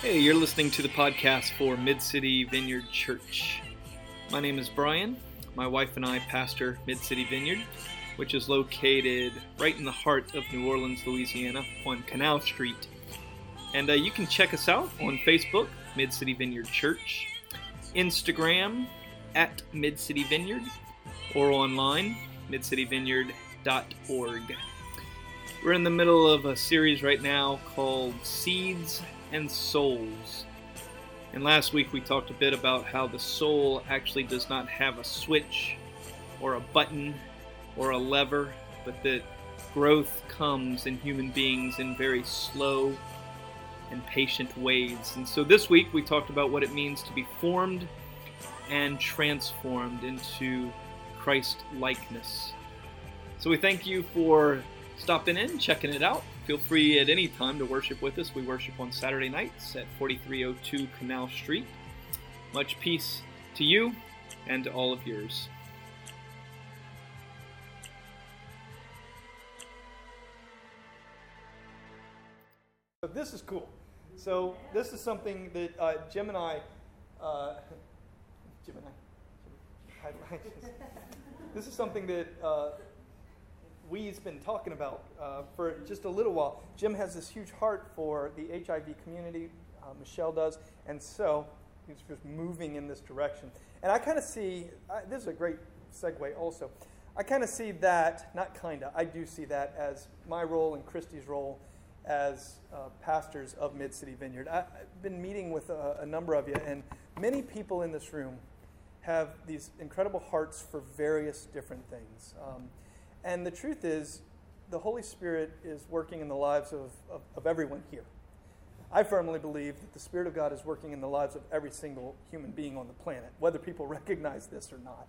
Hey, you're listening to the podcast for Mid City Vineyard Church. My name is Brian. My wife and I pastor Mid City Vineyard, which is located right in the heart of New Orleans, Louisiana, on Canal Street. And uh, you can check us out on Facebook, Mid City Vineyard Church, Instagram at Mid City Vineyard, or online, midcityvineyard.org. We're in the middle of a series right now called Seeds and souls. And last week we talked a bit about how the soul actually does not have a switch or a button or a lever, but that growth comes in human beings in very slow and patient ways. And so this week we talked about what it means to be formed and transformed into Christ likeness. So we thank you for stopping in, checking it out. Feel free at any time to worship with us. We worship on Saturday nights at 4302 Canal Street. Much peace to you and to all of yours. So this is cool. So this is something that uh, Jim and I, uh, Jim and I, this is something that uh, we've been talking about uh, for just a little while. Jim has this huge heart for the HIV community, uh, Michelle does, and so he's just moving in this direction. And I kind of see this is a great segue also. I kind of see that, not kind of, I do see that as my role and Christy's role as uh, pastors of Mid City Vineyard. I, have been meeting with a, a number of you, and many people in this room have these incredible hearts for various different things. Um, and the truth is, the Holy Spirit is working in the lives of, of, of, everyone here. I firmly believe that the Spirit of God is working in the lives of every single human being on the planet, whether people recognize this or not.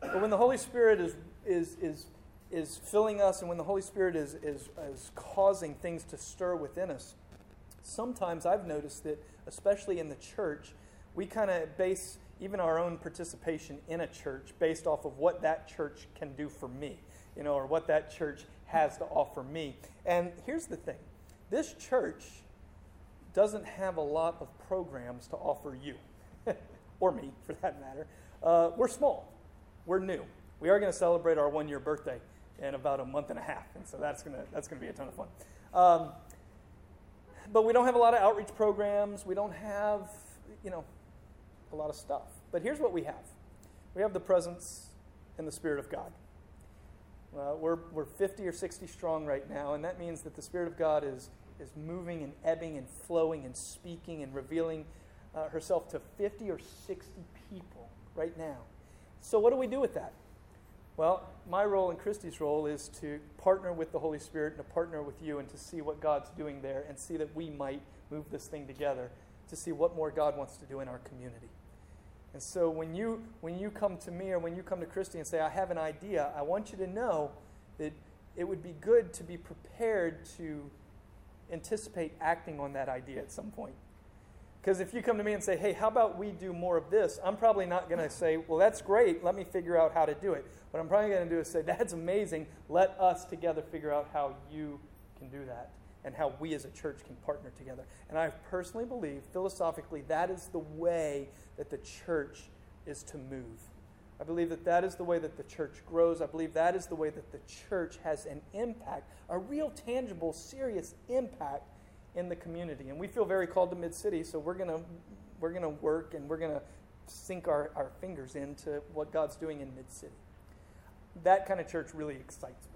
But when the Holy Spirit is, is, is, is filling us and when the Holy Spirit is, is, is causing things to stir within us, sometimes I've noticed that, especially in the church, we kind of base even our own participation in a church based off of what that church can do for me, you know, or what that church has to offer me. And here's the thing this church doesn't have a lot of programs to offer you, or me for that matter. Uh, we're small, we're new. We are going to celebrate our one year birthday in about a month and a half, and so that's going to that's to be a ton of fun. Um, but we don't have a lot of outreach programs. We don't have, you know, a lot of stuff. But here's what we have we have the presence and the Spirit of God. We're, we're 50 or 60 strong right now, and that means that the Spirit of God is, is moving and ebbing and flowing and speaking and revealing uh, herself to 50 or 60 people right now. So, what do we do with that? Well, my role and Christy's role is to partner with the Holy Spirit and to partner with you and to see what God's doing there and see that we might move this thing together to see what more God wants to do in our community. And so when you, when you come to me or when you come to Christy and say, I have an idea, I want you to know that it would be good to be prepared to anticipate acting on that idea at some point. Because if you come to me and say, hey, how about we do more of this? I'm probably not going to say, well, that's great. Let me figure out how to do it. What I'm probably going to do is say, that's amazing. Let us together figure out how you can do that and how we as a church can partner together. And I personally believe, philosophically, that is the way that the church is to move. I believe that that is the way that the church grows. I believe that is the way that the church has an impact, a real, tangible, serious impact in the community. And we feel very called to Mid City, so we're going to we're going to work and we're going to sink our, our fingers into what God's doing in Mid City. That kind of church really excites.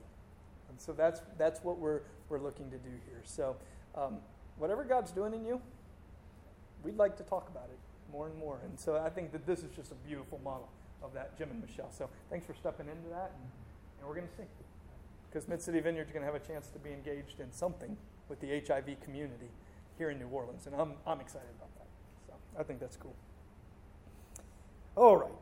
And so that's, that's what we're, we're looking to do here. So, um, whatever God's doing in you, we'd like to talk about it more and more. And so I think that this is just a beautiful model of that, Jim and Michelle. So thanks for stepping into that, and, and we're going to see. Because Mid City Vineyard's is going to have a chance to be engaged in something with the HIV community here in New Orleans, and I'm, I'm excited about that. So I think that's cool. All right.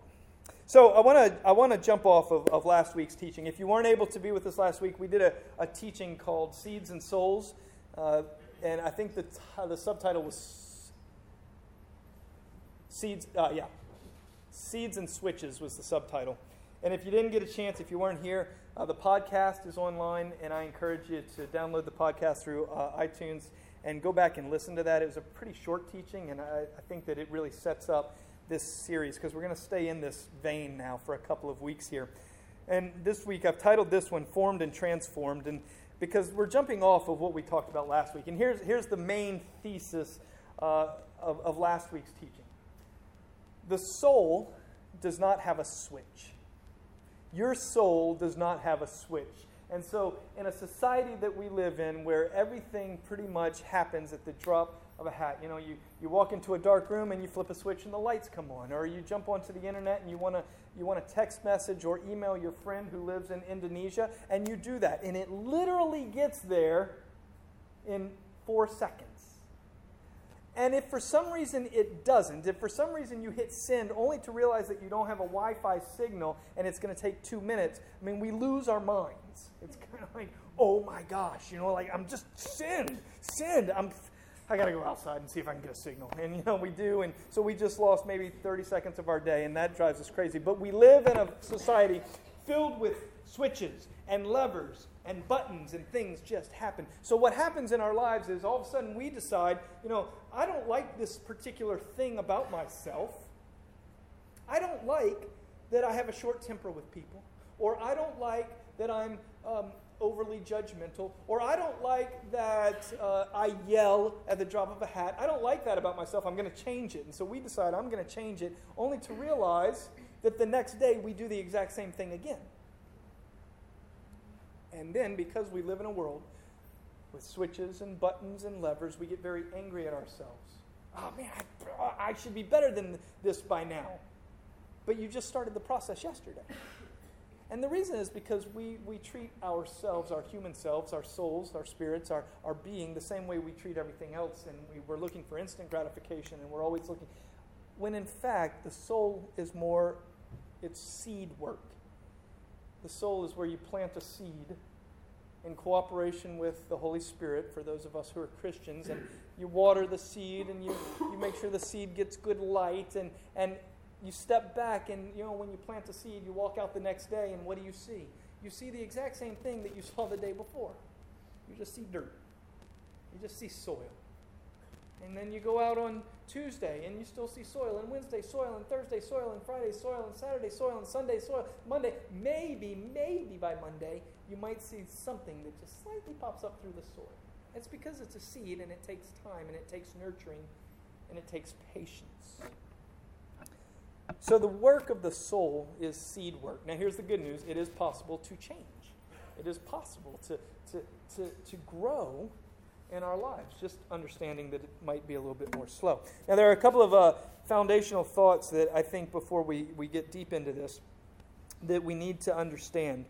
So I want to I want to jump off of, of last week's teaching. If you weren't able to be with us last week, we did a, a teaching called Seeds and Souls, uh, and I think the, t- the subtitle was Seeds, uh, yeah. Seeds and Switches was the subtitle. And if you didn't get a chance, if you weren't here, uh, the podcast is online, and I encourage you to download the podcast through uh, iTunes and go back and listen to that. It was a pretty short teaching, and I, I think that it really sets up this series because we're going to stay in this vein now for a couple of weeks here. And this week I've titled this one Formed and Transformed, and because we're jumping off of what we talked about last week. And here's, here's the main thesis uh, of, of last week's teaching the soul does not have a switch. Your soul does not have a switch. And so, in a society that we live in where everything pretty much happens at the drop of a hat, you know, you, you walk into a dark room and you flip a switch and the lights come on, or you jump onto the internet and you want to you want to text message or email your friend who lives in Indonesia, and you do that, and it literally gets there in four seconds. And if for some reason it doesn't, if for some reason you hit send only to realize that you don't have a Wi Fi signal and it's going to take two minutes, I mean, we lose our minds. It's kind of like, oh my gosh, you know, like I'm just send, send. I'm, I got to go outside and see if I can get a signal. And, you know, we do. And so we just lost maybe 30 seconds of our day, and that drives us crazy. But we live in a society filled with switches and levers and buttons and things just happen. So, what happens in our lives is all of a sudden we decide, you know, I don't like this particular thing about myself. I don't like that I have a short temper with people, or I don't like that I'm um, overly judgmental, or I don't like that uh, I yell at the drop of a hat. I don't like that about myself. I'm going to change it. And so we decide I'm going to change it, only to realize that the next day we do the exact same thing again. And then, because we live in a world with switches and buttons and levers, we get very angry at ourselves. Oh man, I, I should be better than this by now. But you just started the process yesterday. And the reason is because we, we treat ourselves, our human selves, our souls, our spirits, our, our being, the same way we treat everything else. And we, we're looking for instant gratification and we're always looking. When in fact, the soul is more, it's seed work. The soul is where you plant a seed in cooperation with the Holy Spirit for those of us who are Christians. And you water the seed and you, you make sure the seed gets good light. And, and you step back, and you know, when you plant a seed, you walk out the next day, and what do you see? You see the exact same thing that you saw the day before. You just see dirt, you just see soil. And then you go out on Tuesday and you still see soil, and Wednesday soil, and Thursday soil, and Friday soil, and Saturday soil, and Sunday soil. Monday, maybe, maybe by Monday, you might see something that just slightly pops up through the soil. It's because it's a seed and it takes time and it takes nurturing and it takes patience. So the work of the soul is seed work. Now here's the good news it is possible to change. It is possible to, to, to, to grow in our lives, just understanding that it might be a little bit more slow. Now, there are a couple of uh, foundational thoughts that I think before we, we get deep into this that we need to understand.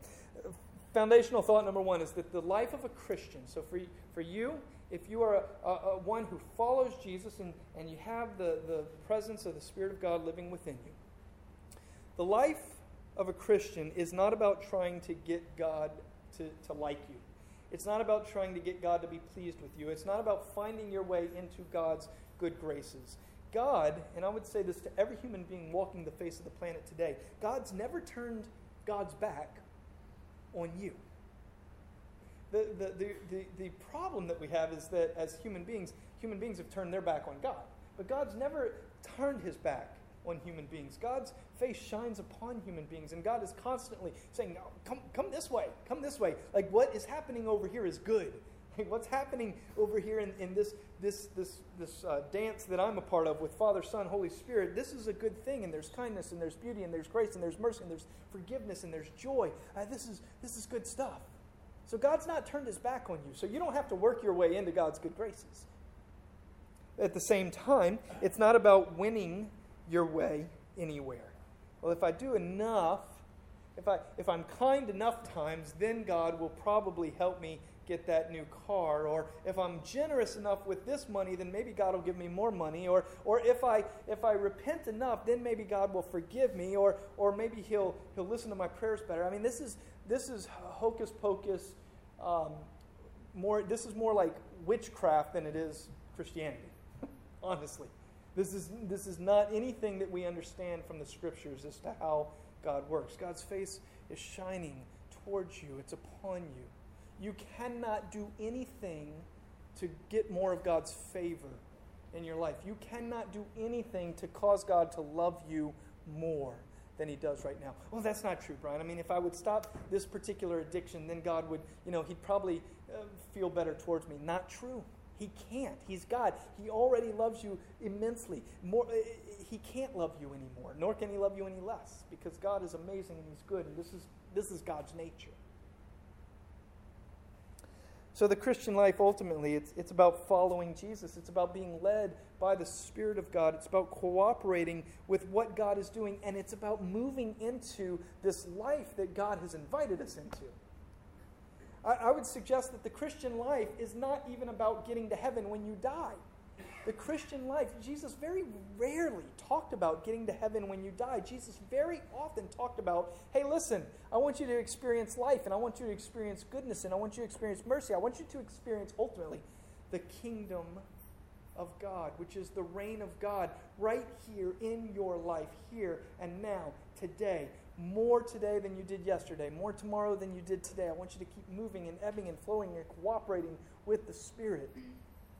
Foundational thought number one is that the life of a Christian, so for, for you, if you are a, a, one who follows Jesus and, and you have the, the presence of the Spirit of God living within you, the life of a Christian is not about trying to get God to, to like you. It's not about trying to get God to be pleased with you. It's not about finding your way into God's good graces. God, and I would say this to every human being walking the face of the planet today, God's never turned God's back on you. The, the, the, the, problem that we have is that as human beings, human beings have turned their back on God. But God's never turned his back on human beings. God's face shines upon human beings, and God is constantly saying, no, come, come this way, come this way. Like what is happening over here is good. Like what's happening over here in, in this, this, this, this uh, dance that I'm a part of with Father, Son, Holy Spirit, this is a good thing, and there's kindness, and there's beauty, and there's grace, and there's mercy, and there's forgiveness, and there's joy. Uh, this, is, this is good stuff. So God's not turned his back on you, so you don't have to work your way into God's good graces. At the same time, it's not about winning your way anywhere. Well, if I do enough, if, I, if I'm kind enough times, then God will probably help me get that new car. Or if I'm generous enough with this money, then maybe God will give me more money. Or, or if, I, if I repent enough, then maybe God will forgive me. Or, or maybe he'll, he'll listen to my prayers better. I mean, this is, this is hocus pocus. Um, more, this is more like witchcraft than it is Christianity, honestly. This is, this is not anything that we understand from the scriptures as to how God works. God's face is shining towards you, it's upon you. You cannot do anything to get more of God's favor in your life. You cannot do anything to cause God to love you more than he does right now. Well, that's not true, Brian. I mean, if I would stop this particular addiction, then God would, you know, he'd probably uh, feel better towards me. Not true. He can't. He's God. He already loves you immensely. More, uh, he can't love you anymore, nor can he love you any less, because God is amazing and he's good, and this is this is God's nature. So the Christian life ultimately it's it's about following Jesus. It's about being led by the Spirit of God. It's about cooperating with what God is doing, and it's about moving into this life that God has invited us into. I, I would suggest that the Christian life is not even about getting to heaven when you die. The Christian life, Jesus very rarely talked about getting to heaven when you die. Jesus very often talked about, hey, listen, I want you to experience life, and I want you to experience goodness, and I want you to experience mercy. I want you to experience ultimately the kingdom of God, which is the reign of God right here in your life, here and now, today. More today than you did yesterday, more tomorrow than you did today. I want you to keep moving and ebbing and flowing and cooperating with the Spirit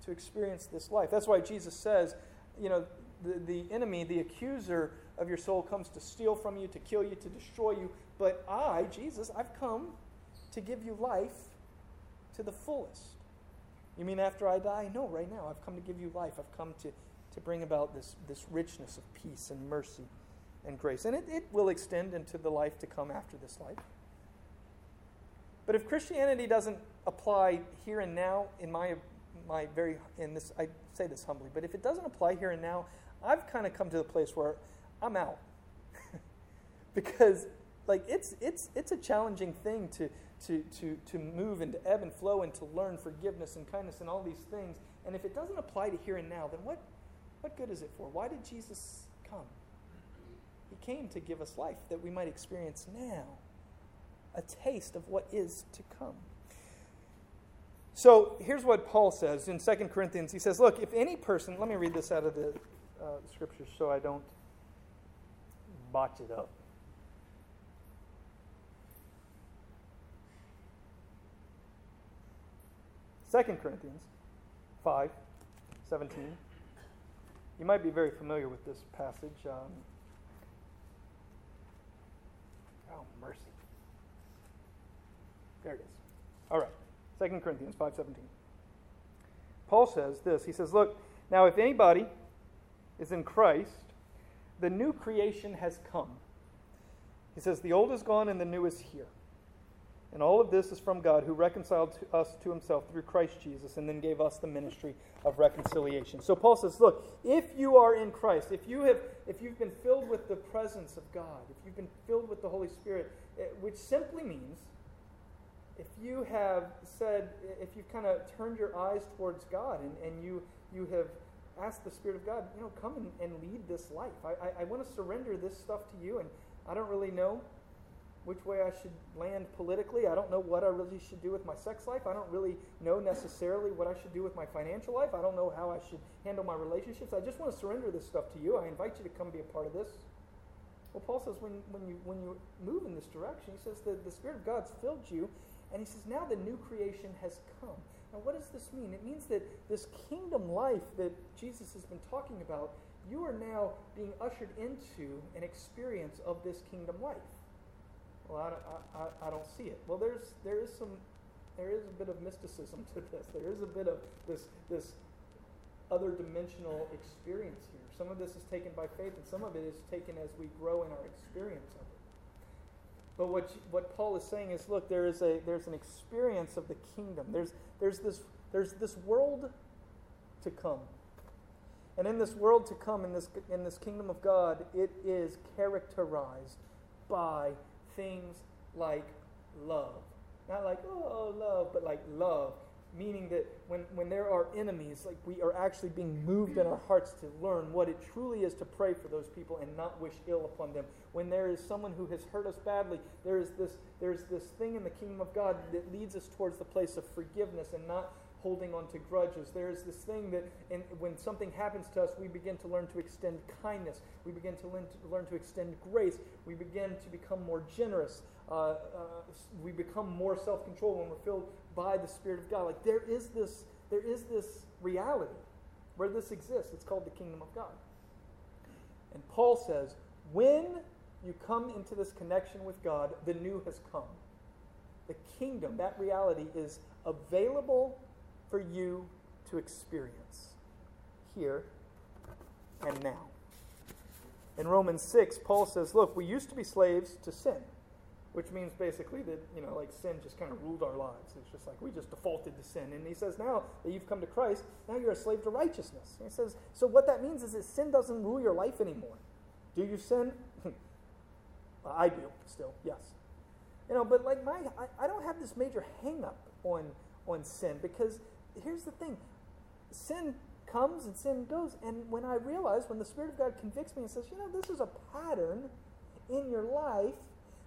to experience this life. That's why Jesus says, you know, the, the enemy, the accuser of your soul, comes to steal from you, to kill you, to destroy you. But I, Jesus, I've come to give you life to the fullest. You mean after I die? No, right now. I've come to give you life. I've come to, to bring about this, this richness of peace and mercy and grace. And it, it will extend into the life to come after this life. But if Christianity doesn't apply here and now, in my my very in this I say this humbly, but if it doesn't apply here and now, I've kind of come to the place where I'm out. because like it's it's it's a challenging thing to to to to move and to ebb and flow and to learn forgiveness and kindness and all these things. And if it doesn't apply to here and now, then what what good is it for? Why did Jesus come? He came to give us life that we might experience now. A taste of what is to come. So here's what Paul says in 2 Corinthians. He says, Look, if any person, let me read this out of the uh, scriptures so I don't botch it up. Second Corinthians 5, 17. You might be very familiar with this passage. Um, oh, mercy. There it is. All right. 2 Corinthians 5:17. Paul says this. He says, "Look, now if anybody is in Christ, the new creation has come." He says, "The old is gone and the new is here." And all of this is from God who reconciled to us to himself through Christ Jesus and then gave us the ministry of reconciliation. So Paul says, look, if you are in Christ, if you have if you've been filled with the presence of God, if you've been filled with the Holy Spirit, eh, which simply means if you have said, if you've kind of turned your eyes towards God and, and you, you have asked the Spirit of God, you know, come and, and lead this life. I, I, I want to surrender this stuff to you, and I don't really know which way I should land politically. I don't know what I really should do with my sex life. I don't really know necessarily what I should do with my financial life. I don't know how I should handle my relationships. I just want to surrender this stuff to you. I invite you to come be a part of this. Well, Paul says when, when, you, when you move in this direction, he says that the Spirit of God's filled you, and he says, now the new creation has come. Now, what does this mean? It means that this kingdom life that Jesus has been talking about, you are now being ushered into an experience of this kingdom life. Well, I, I, I don't see it. Well, there's, there is some, there is a bit of mysticism to this. There is a bit of this, this other dimensional experience here. Some of this is taken by faith, and some of it is taken as we grow in our experience of it. But what, what Paul is saying is, look, there is a, there's an experience of the kingdom. There's, there's, this, there's this world to come. And in this world to come, in this, in this kingdom of God, it is characterized by things like love. Not like, oh, love, but like love meaning that when, when there are enemies, like we are actually being moved in our hearts to learn what it truly is to pray for those people and not wish ill upon them. When there is someone who has hurt us badly, there is this, there's this thing in the kingdom of God that leads us towards the place of forgiveness and not holding on to grudges. There is this thing that in, when something happens to us, we begin to learn to extend kindness. We begin to learn to, learn to extend grace. We begin to become more generous. Uh, uh, we become more self control when we're filled by the Spirit of God. Like there is this, there is this reality where this exists. It's called the kingdom of God. And Paul says, when you come into this connection with God, the new has come. The kingdom, that reality, is available for you to experience here and now. In Romans 6, Paul says, Look, we used to be slaves to sin, which means basically that, you know, like sin just kind of ruled our lives. It's just like we just defaulted to sin. And he says, Now that you've come to Christ, now you're a slave to righteousness. And he says, So what that means is that sin doesn't rule your life anymore. Do you sin? I do still, yes. You know, but like my, I, I don't have this major hang up on, on sin because here's the thing sin comes and sin goes. And when I realize, when the Spirit of God convicts me and says, you know, this is a pattern in your life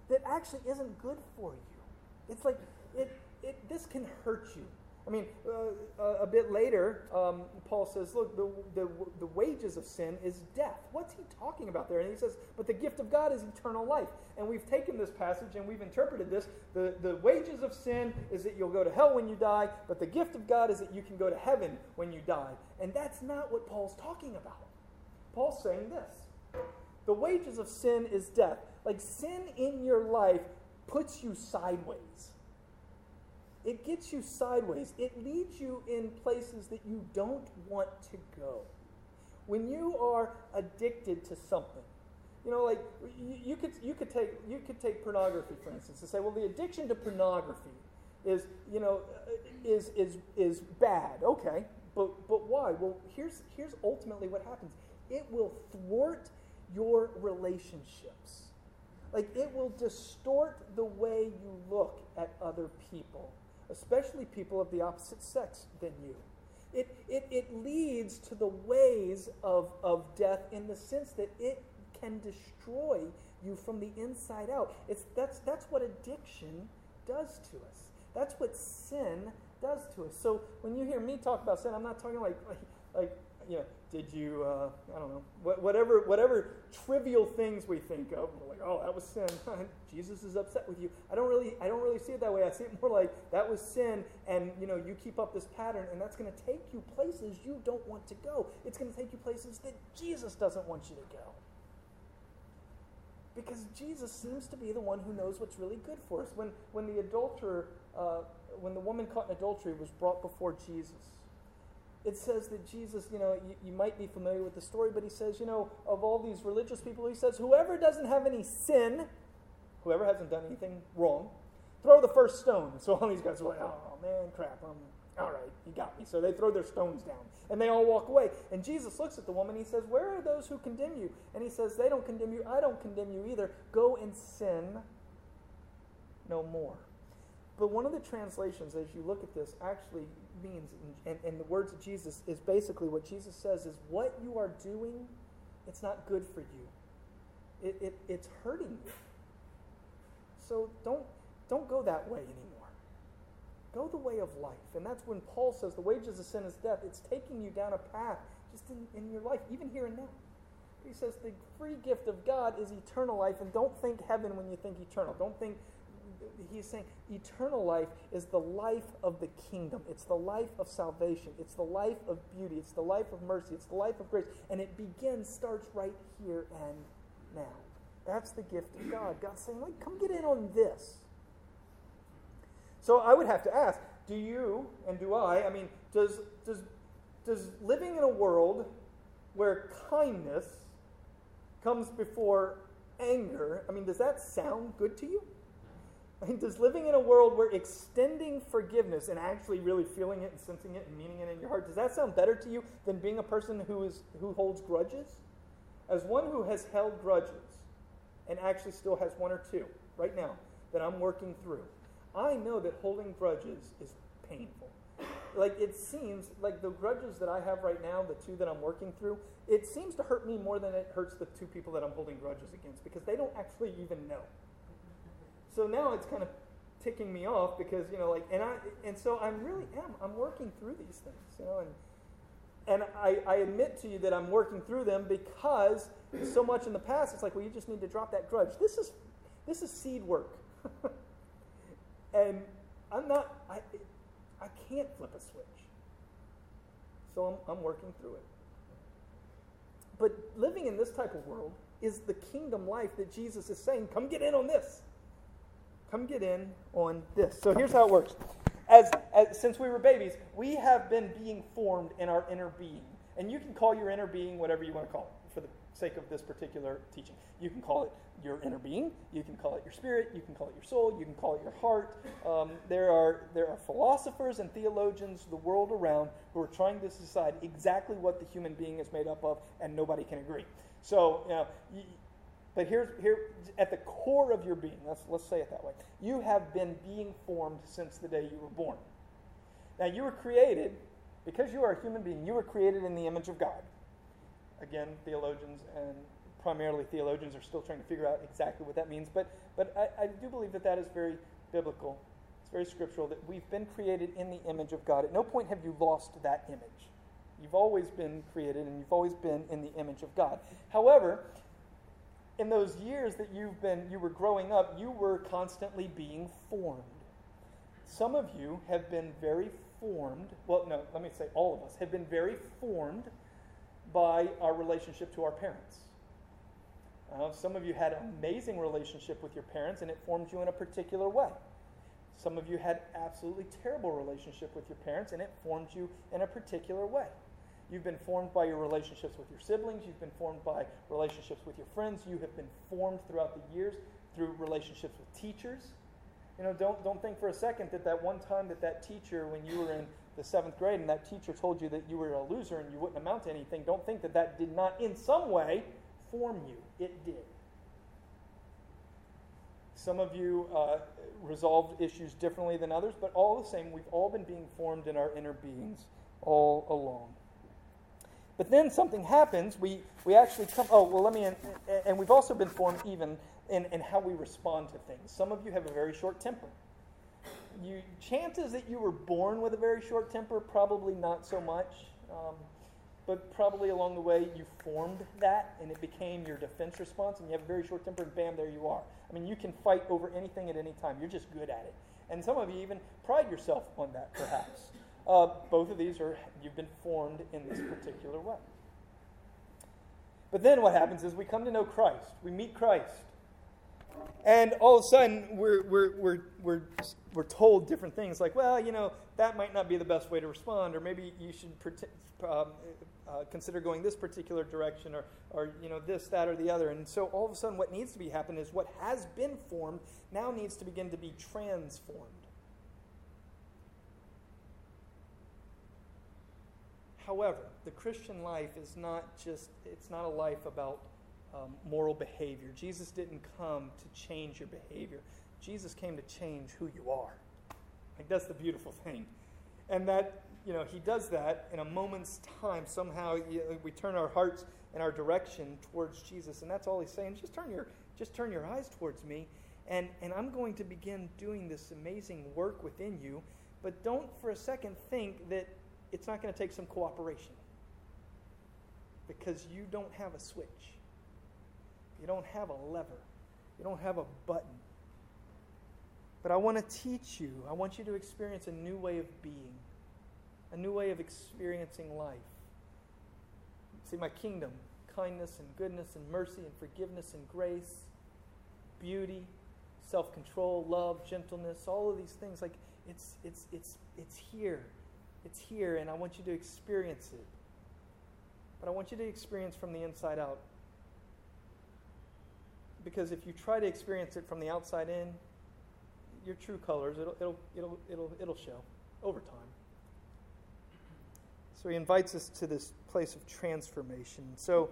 that actually isn't good for you. It's like, it, it, this can hurt you. I mean, uh, a bit later, um, Paul says, look, the, the, the wages of sin is death. What's he talking about there? And he says, but the gift of God is eternal life. And we've taken this passage and we've interpreted this. The, the wages of sin is that you'll go to hell when you die, but the gift of God is that you can go to heaven when you die. And that's not what Paul's talking about. Paul's saying this the wages of sin is death. Like sin in your life puts you sideways it gets you sideways. It leads you in places that you don't want to go. When you are addicted to something, you know, like you, you could you could take you could take pornography for instance and say, well, the addiction to pornography is you know uh, is is is bad. Okay, but but why? Well, here's here's ultimately what happens. It will thwart your relationships. Like it will distort the way you look at other people especially people of the opposite sex than you. It, it, it leads to the ways of, of death in the sense that it can destroy you from the inside out. It's, that's, that's what addiction does to us. That's what sin does to us. So when you hear me talk about sin, I'm not talking like, like, like you know, did you, uh, I don't know, whatever, whatever trivial things we think of, we're like, oh, that was sin. Jesus is upset with you. I don't really, I don't really see it that way. I see it more like that was sin, and you know, you keep up this pattern, and that's going to take you places you don't want to go. It's going to take you places that Jesus doesn't want you to go. Because Jesus seems to be the one who knows what's really good for us. When, when the adulterer, uh, when the woman caught in adultery was brought before Jesus, it says that Jesus, you know, you, you, might be familiar with the story, but he says, you know, of all these religious people, he says, whoever doesn't have any sin, whoever hasn't done anything wrong, throw the first stone. So all these guys are like, oh man, crap, I'm, all right, you got me. So they throw their stones down, and they all walk away. And Jesus looks at the woman, he says, where are those who condemn you? And he says, they don't condemn you, I don't condemn you either. Go and sin no more. But one of the translations, as you look at this, actually means, and, the words of Jesus is basically what Jesus says is what you are doing, it's not good for you. It, it, it's hurting you. So don't, don't go that way anymore. Go the way of life. And that's when Paul says the wages of sin is death. It's taking you down a path just in, in your life, even here and now. He says the free gift of God is eternal life, and don't think heaven when you think eternal. Don't think he's saying eternal life is the life of the kingdom. It's the life of salvation. It's the life of beauty. It's the life of mercy. It's the life of grace. And it begins, starts right here and now. That's the gift of God. God's saying, like, come get in on this. So I would have to ask, do you and do I, I mean, does, does, does living in a world where kindness comes before anger, I mean, does that sound good to you? Does living in a world where extending forgiveness and actually really feeling it and sensing it and meaning it in your heart, does that sound better to you than being a person who, is, who holds grudges? As one who has held grudges and actually still has one or two right now that I'm working through, I know that holding grudges is painful. Like it seems like the grudges that I have right now, the two that I'm working through, it seems to hurt me more than it hurts the two people that I'm holding grudges against because they don't actually even know. So now it's kind of ticking me off because you know like and I and so I'm really am I'm working through these things you know and and I, I admit to you that I'm working through them because so much in the past it's like well you just need to drop that grudge this is this is seed work and I'm not I I can't flip a switch So I'm, I'm working through it. But living in this type of world is the kingdom life that Jesus is saying, come get in on this. Come get in on this. So here's how it works. As, as, since we were babies, we have been being formed in our inner being. And you can call your inner being whatever you want to call it for the sake of this particular teaching. You can call it your inner being, you can call it your spirit, you can call it your soul, you can call it your heart. Um, there, are, there are philosophers and theologians the world around who are trying to decide exactly what the human being is made up of, and nobody can agree. So, you know, but here's here at the core of your being, let's, let's say it that way. You have been being formed since the day you were born. Now, you were created, because you are a human being, you were created in the image of God. Again, theologians and primarily theologians are still trying to figure out exactly what that means, but, but I, I do believe that that is very biblical. It's very scriptural that we've been created in the image of God. At no point have you lost that image. You've always been created and you've always been in the image of God. However, in those years that you've been you were growing up, you were constantly being formed. Some of you have been very formed. Well, no, let me say all of us have been very formed by our relationship to our parents. Uh, some of you had an amazing relationship with your parents and it formed you in a particular way. Some of you had absolutely terrible relationship with your parents and it formed you in a particular way. You've been formed by your relationships with your siblings. You've been formed by relationships with your friends. You have been formed throughout the years through relationships with teachers. You know, don't, don't think for a second that that one time that that teacher, when you were in the seventh grade, and that teacher told you that you were a loser and you wouldn't amount to anything, don't think that that did not, in some way, form you. It did. Some of you uh, resolved issues differently than others, but all the same, we've all been being formed in our inner beings all along. But then something happens. We, we actually come, oh, well, let me, and we've also been formed even in, in how we respond to things. Some of you have a very short temper. You, chances that you were born with a very short temper, probably not so much. Um, but probably along the way you formed that and it became your defense response and you have a very short temper and bam there you are i mean you can fight over anything at any time you're just good at it and some of you even pride yourself on that perhaps uh, both of these are, you've been formed in this particular way. But then what happens is we come to know Christ, we meet Christ. And all of a sudden, we're, we're, we're, we're, we're told different things like, well, you know, that might not be the best way to respond, or maybe you should um, uh, consider going this particular direction, or, or, you know, this, that, or the other. And so all of a sudden, what needs to be happening is what has been formed now needs to begin to be transformed. However, the Christian life is not just, it's not a life about um, moral behavior. Jesus didn't come to change your behavior. Jesus came to change who you are. Like that's the beautiful thing. And that, you know, he does that in a moment's time. Somehow you we turn our hearts and our direction towards Jesus. And that's all he's saying. Just turn your, just turn your eyes towards me. And, and I'm going to begin doing this amazing work within you. But don't for a second think that it's not going to take some cooperation because you don't have a switch. You don't have a lever. You don't have a button. But I want to teach you, I want you to experience a new way of being, a new way of experiencing life. See, my kingdom kindness and goodness and mercy and forgiveness and grace, beauty, self control, love, gentleness, all of these things. Like, it's, it's, it's, it's here. It's here, and I want you to experience it. But I want you to experience from the inside out. Because if you try to experience it from the outside in, your true colors, it'll, it'll, it'll, it'll, it'll show over time. So he invites us to this place of transformation. So,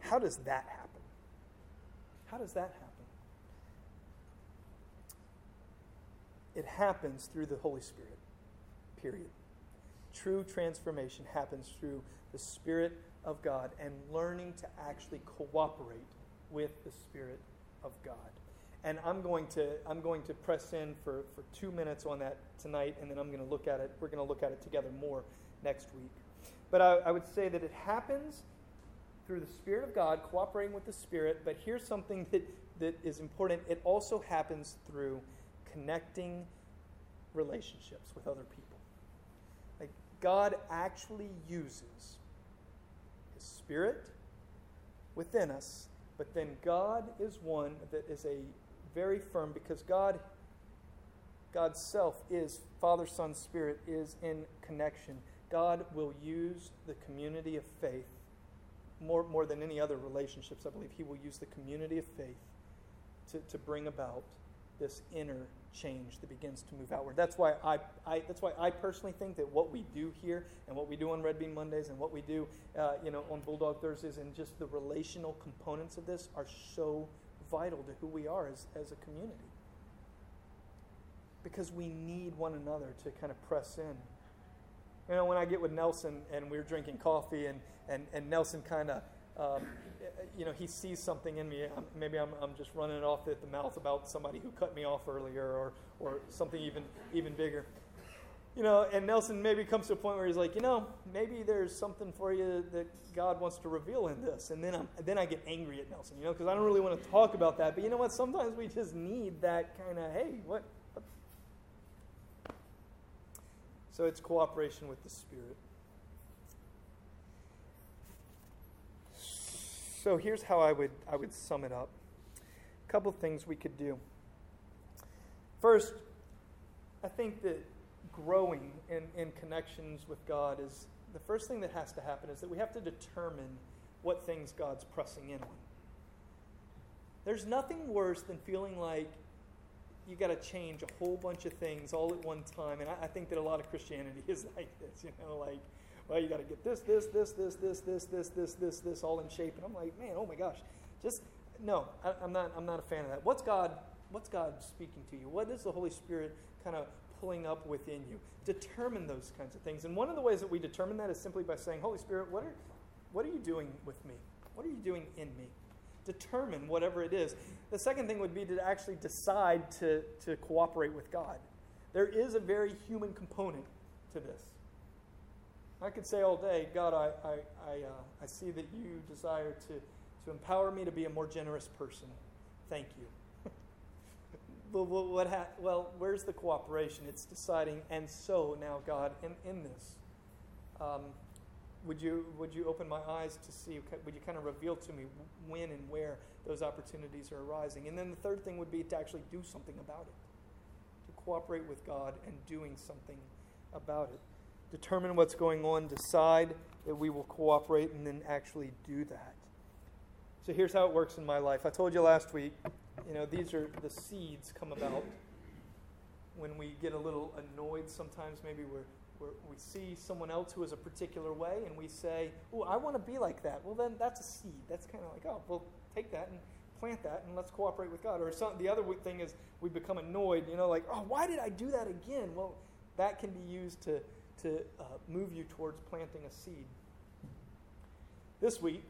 how does that happen? How does that happen? It happens through the Holy Spirit, period. True transformation happens through the Spirit of God and learning to actually cooperate with the Spirit of God. And I'm going to I'm going to press in for, for two minutes on that tonight, and then I'm going to look at it. We're going to look at it together more next week. But I, I would say that it happens through the Spirit of God, cooperating with the Spirit. But here's something that, that is important. It also happens through connecting relationships with other people God actually uses His Spirit within us, but then God is one that is a very firm because God God's self is Father, Son, Spirit is in connection. God will use the community of faith more, more than any other relationships. I believe He will use the community of faith to, to bring about this inner change that begins to move outward. That's why I, I, that's why I personally think that what we do here and what we do on Red Bean Mondays and what we do, uh, you know, on Bulldog Thursdays and just the relational components of this are so vital to who we are as, as a community. Because we need one another to kind of press in. You know, when I get with Nelson and we're drinking coffee and, and, and Nelson kind of um, you know, he sees something in me. Maybe I'm, I'm just running it off at the mouth about somebody who cut me off earlier or, or something even, even bigger. You know, and Nelson maybe comes to a point where he's like, you know, maybe there's something for you that God wants to reveal in this. And then, I'm, then I get angry at Nelson, you know, because I don't really want to talk about that. But you know what? Sometimes we just need that kind of, hey, what? So it's cooperation with the Spirit. So here's how I would, I would sum it up. A couple things we could do. First, I think that growing in, in connections with God is the first thing that has to happen is that we have to determine what things God's pressing in on. There's nothing worse than feeling like you got to change a whole bunch of things all at one time. And I, I, think that a lot of Christianity is like this, you know, like well, you got to get this, this, this, this, this, this, this, this, this, this, all in shape. And I'm like, man, oh my gosh, just no. I, I'm not. I'm not a fan of that. What's God? What's God speaking to you? What is the Holy Spirit kind of pulling up within you? Determine those kinds of things. And one of the ways that we determine that is simply by saying, Holy Spirit, what are, what are you doing with me? What are you doing in me? Determine whatever it is. The second thing would be to actually decide to, to cooperate with God. There is a very human component to this. I could say all day, God, I, I, I, uh, I see that you desire to, to empower me to be a more generous person. Thank you. but what ha- well, where's the cooperation? It's deciding, and so now, God, in, in this, um, would you, would you open my eyes to see, would you kind of reveal to me when and where those opportunities are arising? And then the third thing would be to actually do something about it, to cooperate with God and doing something about it determine what's going on, decide that we will cooperate, and then actually do that. So here's how it works in my life. I told you last week, you know, these are the seeds come about when we get a little annoyed sometimes. Maybe we're, we're we see someone else who is a particular way, and we say, "Oh, I want to be like that." Well, then that's a seed. That's kind of like, oh, well, take that and plant that, and let's cooperate with God. Or some, the other thing is we become annoyed. You know, like, oh, why did I do that again? Well, that can be used to to uh, move you towards planting a seed. This week,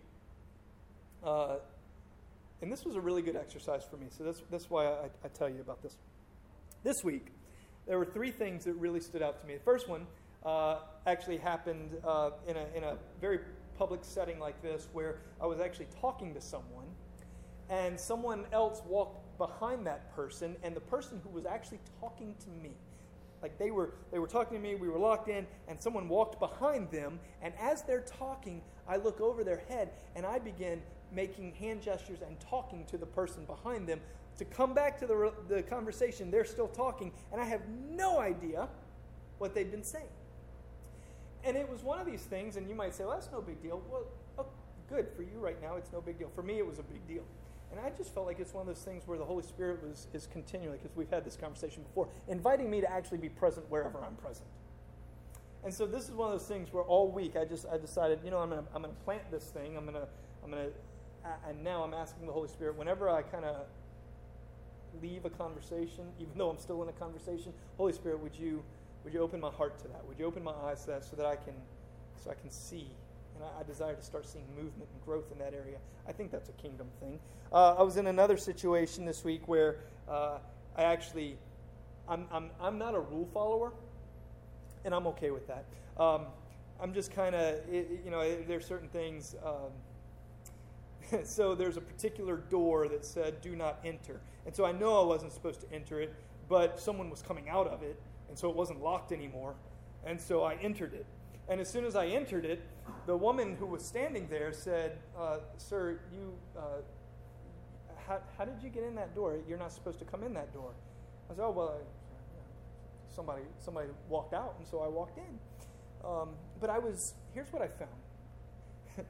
uh, and this was a really good exercise for me, so that's, that's why I, I tell you about this. This week, there were three things that really stood out to me. The first one uh, actually happened uh, in, a, in a very public setting like this where I was actually talking to someone, and someone else walked behind that person, and the person who was actually talking to me like they were they were talking to me we were locked in and someone walked behind them and as they're talking i look over their head and i begin making hand gestures and talking to the person behind them. To come back to the, the conversation they're still talking and i have no idea what they've been saying. And it was one of these things and you might say well that's no big deal. Well oh, good for you right now it's no big deal. For me it was a big deal and I just felt like it's one of those things where the Holy Spirit was is continually, because we've had this conversation before, inviting me to actually be present wherever I'm present. And so this is one of those things where all week I just I decided, you know, I'm gonna I'm gonna plant this thing. I'm gonna I'm gonna and now I'm asking the Holy Spirit whenever I kind of leave a conversation, even though I'm still in a conversation, Holy Spirit, would you would you open my heart to that? Would you open my eyes to that so that I can so I can see and I, I, desire to start seeing movement and growth in that area. I think that's a kingdom thing. Uh, I was in another situation this week where uh, I actually, I'm, I'm, I'm not a rule follower, and I'm okay with that. Um, I'm just kind of, you know, there's certain things. Um, so there's a particular door that said "Do not enter," and so I know I wasn't supposed to enter it, but someone was coming out of it, and so it wasn't locked anymore, and so I entered it And as soon as I entered it, the woman who was standing there said, uh, Sir, you, uh, how, how did you get in that door? You're not supposed to come in that door. I said, Oh, well, somebody, somebody walked out, and so I walked in. Um, but I was, here's what I found.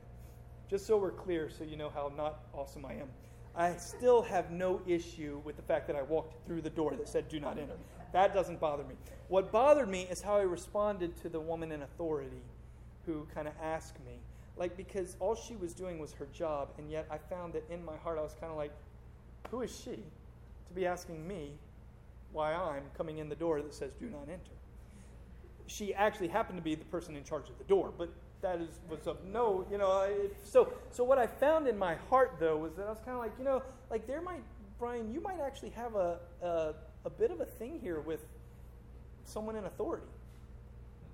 Just so we're clear, so you know how not awesome I am. I still have no issue with the fact that I walked through the door that said, Do not enter. That doesn't bother me. What bothered me is how I responded to the woman in authority who kind of asked me. Like, because all she was doing was her job, and yet I found that in my heart I was kind of like, Who is she to be asking me why I'm coming in the door that says, Do not enter? She actually happened to be the person in charge of the door, but that is was of no, you know. It, so so what I found in my heart though was that I was kind of like, you know, like there might Brian, you might actually have a, a a bit of a thing here with someone in authority.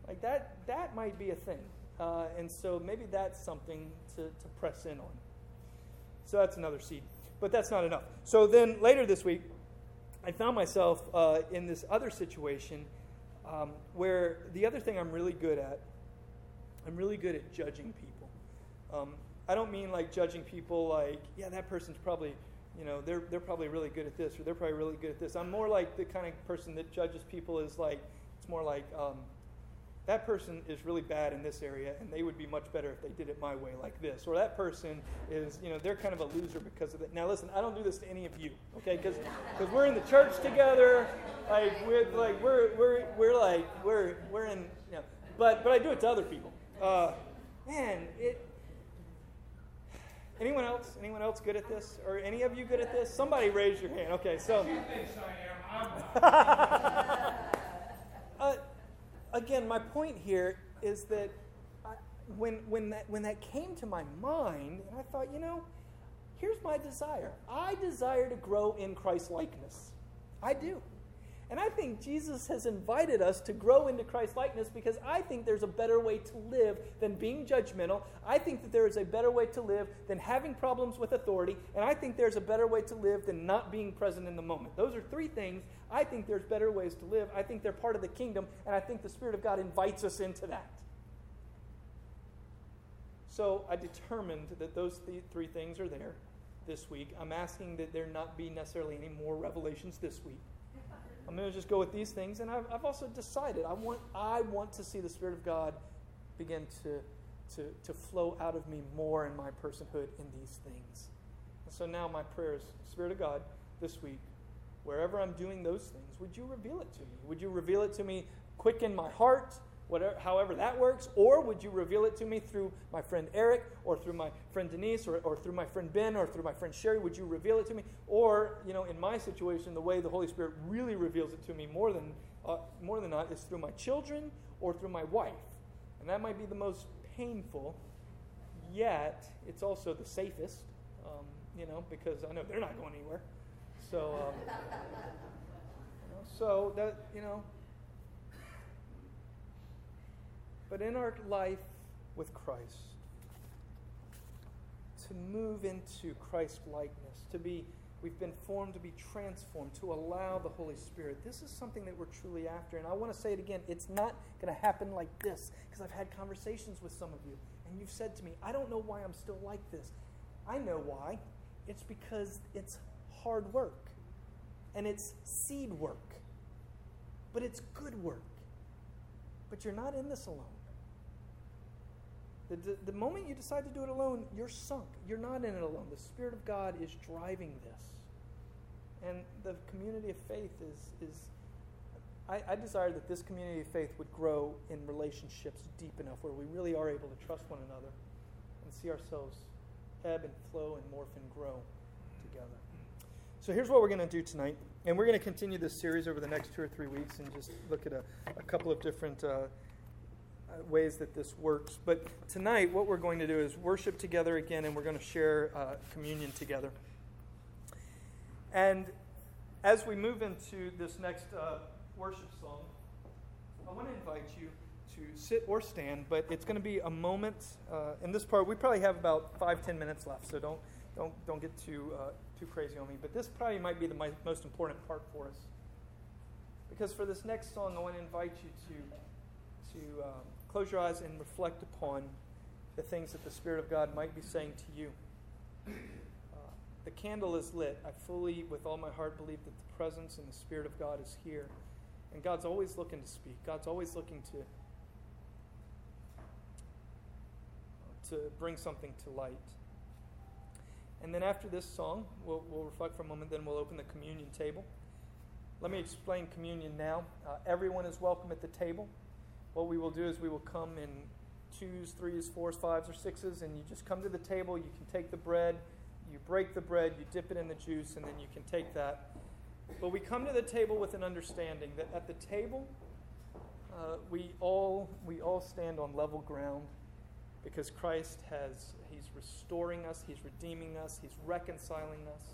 Like that that might be a thing, uh, and so maybe that's something to to press in on. So that's another seed, but that's not enough. So then later this week, I found myself uh, in this other situation um, where the other thing I'm really good at I'm really good at judging people. Um, I don't mean like judging people like, yeah, that person's probably, you know, they're, they're probably really good at this or they're probably really good at this. I'm more like the kind of person that judges people is like, it's more like, um, that person is really bad in this area and they would be much better if they did it my way like this or that person is you know they're kind of a loser because of it now listen i don't do this to any of you okay because because we're in the church together like we're like we're we're, we're like we're we're in you know but but i do it to other people uh, man, it. Anyone else? Anyone else good at this? Or any of you good at this? Somebody raise your hand. Okay, so. uh, again, my point here is that I, when, when, that, when that came to my mind, and I thought, you know, here's my desire. I desire to grow in Christ likeness. I do. And I think Jesus has invited us to grow into Christ likeness because I think there's a better way to live than being judgmental. I think that there is a better way to live than having problems with authority. And I think there's a better way to live than not being present in the moment. Those are three things. I think there's better ways to live. I think they're part of the kingdom. And I think the Spirit of God invites us into that. So I determined that those th- three things are there this week. I'm asking that there not be necessarily any more revelations this week. I'm going to just go with these things. And I've, I've also decided I want, I want to see the Spirit of God begin to, to, to flow out of me more in my personhood in these things. And so now my prayer is Spirit of God, this week, wherever I'm doing those things, would you reveal it to me? Would you reveal it to me quicken my heart? Whatever, however that works, or would you reveal it to me through my friend Eric, or through my friend Denise, or, or through my friend Ben, or through my friend Sherry? Would you reveal it to me? Or, you know, in my situation, the way the Holy Spirit really reveals it to me more than, uh, more than not is through my children or through my wife. And that might be the most painful, yet it's also the safest, um, you know, because I know they're not going anywhere. So, um, you know, so that, you know, but in our life with Christ, to move into Christ likeness, to be, we've been formed to be transformed, to allow the Holy Spirit. This is something that we're truly after. And I want to say it again it's not going to happen like this, because I've had conversations with some of you, and you've said to me, I don't know why I'm still like this. I know why. It's because it's hard work, and it's seed work, but it's good work. But you're not in this alone. The, the, the, moment you decide to do it alone, you're sunk. You're not in it alone. The Spirit of God is driving this. And the community of faith is, is I, I desire that this community of faith would grow in relationships deep enough where we really are able to trust one another and see ourselves ebb and flow and morph and grow together. So here's what we're going to do tonight. And we're going to continue this series over the next two or three weeks and just look at a, a couple of different. Uh, ways that this works. But tonight, what we're going to do is worship together again, and we're going to share uh, communion together. And as we move into this next uh, worship song, I want to invite you to sit or stand, but it's going to be a moment. Uh, in this part, we probably have about five, ten minutes left, so don't don't don't get too uh, too crazy on me. But this probably might be the my, most important part for us, because for this next song, I want to invite you to to um, close your eyes and reflect upon the things that the Spirit of God might be saying to you. Uh, the candle is lit. I fully, with all my heart, believe that the presence and the Spirit of God is here. And God's always looking to speak. God's always looking to to bring something to light. And then after this song, we'll, we'll reflect for a moment, then we'll open the communion table. Let me explain communion now. Uh, everyone is welcome at the table. What we will do is we will come in twos, threes, fours, fives, or sixes, and you just come to the table. You can take the bread, you break the bread, you dip it in the juice, and then you can take that. But we come to the table with an understanding that at the table, uh, we all we all stand on level ground because Christ has he's restoring us, he's redeeming us, he's reconciling us.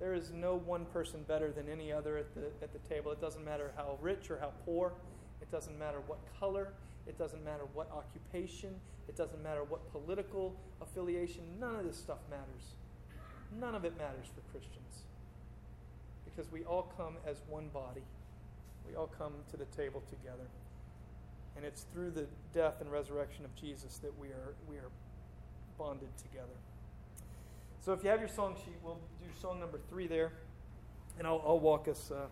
There is no one person better than any other at the at the table. It doesn't matter how rich or how poor. It doesn't matter what color. It doesn't matter what occupation. It doesn't matter what political affiliation. None of this stuff matters. None of it matters for Christians. Because we all come as one body. We all come to the table together. And it's through the death and resurrection of Jesus that we are, we are bonded together. So if you have your song sheet, we'll do song number three there. And I'll, I'll walk us. Uh,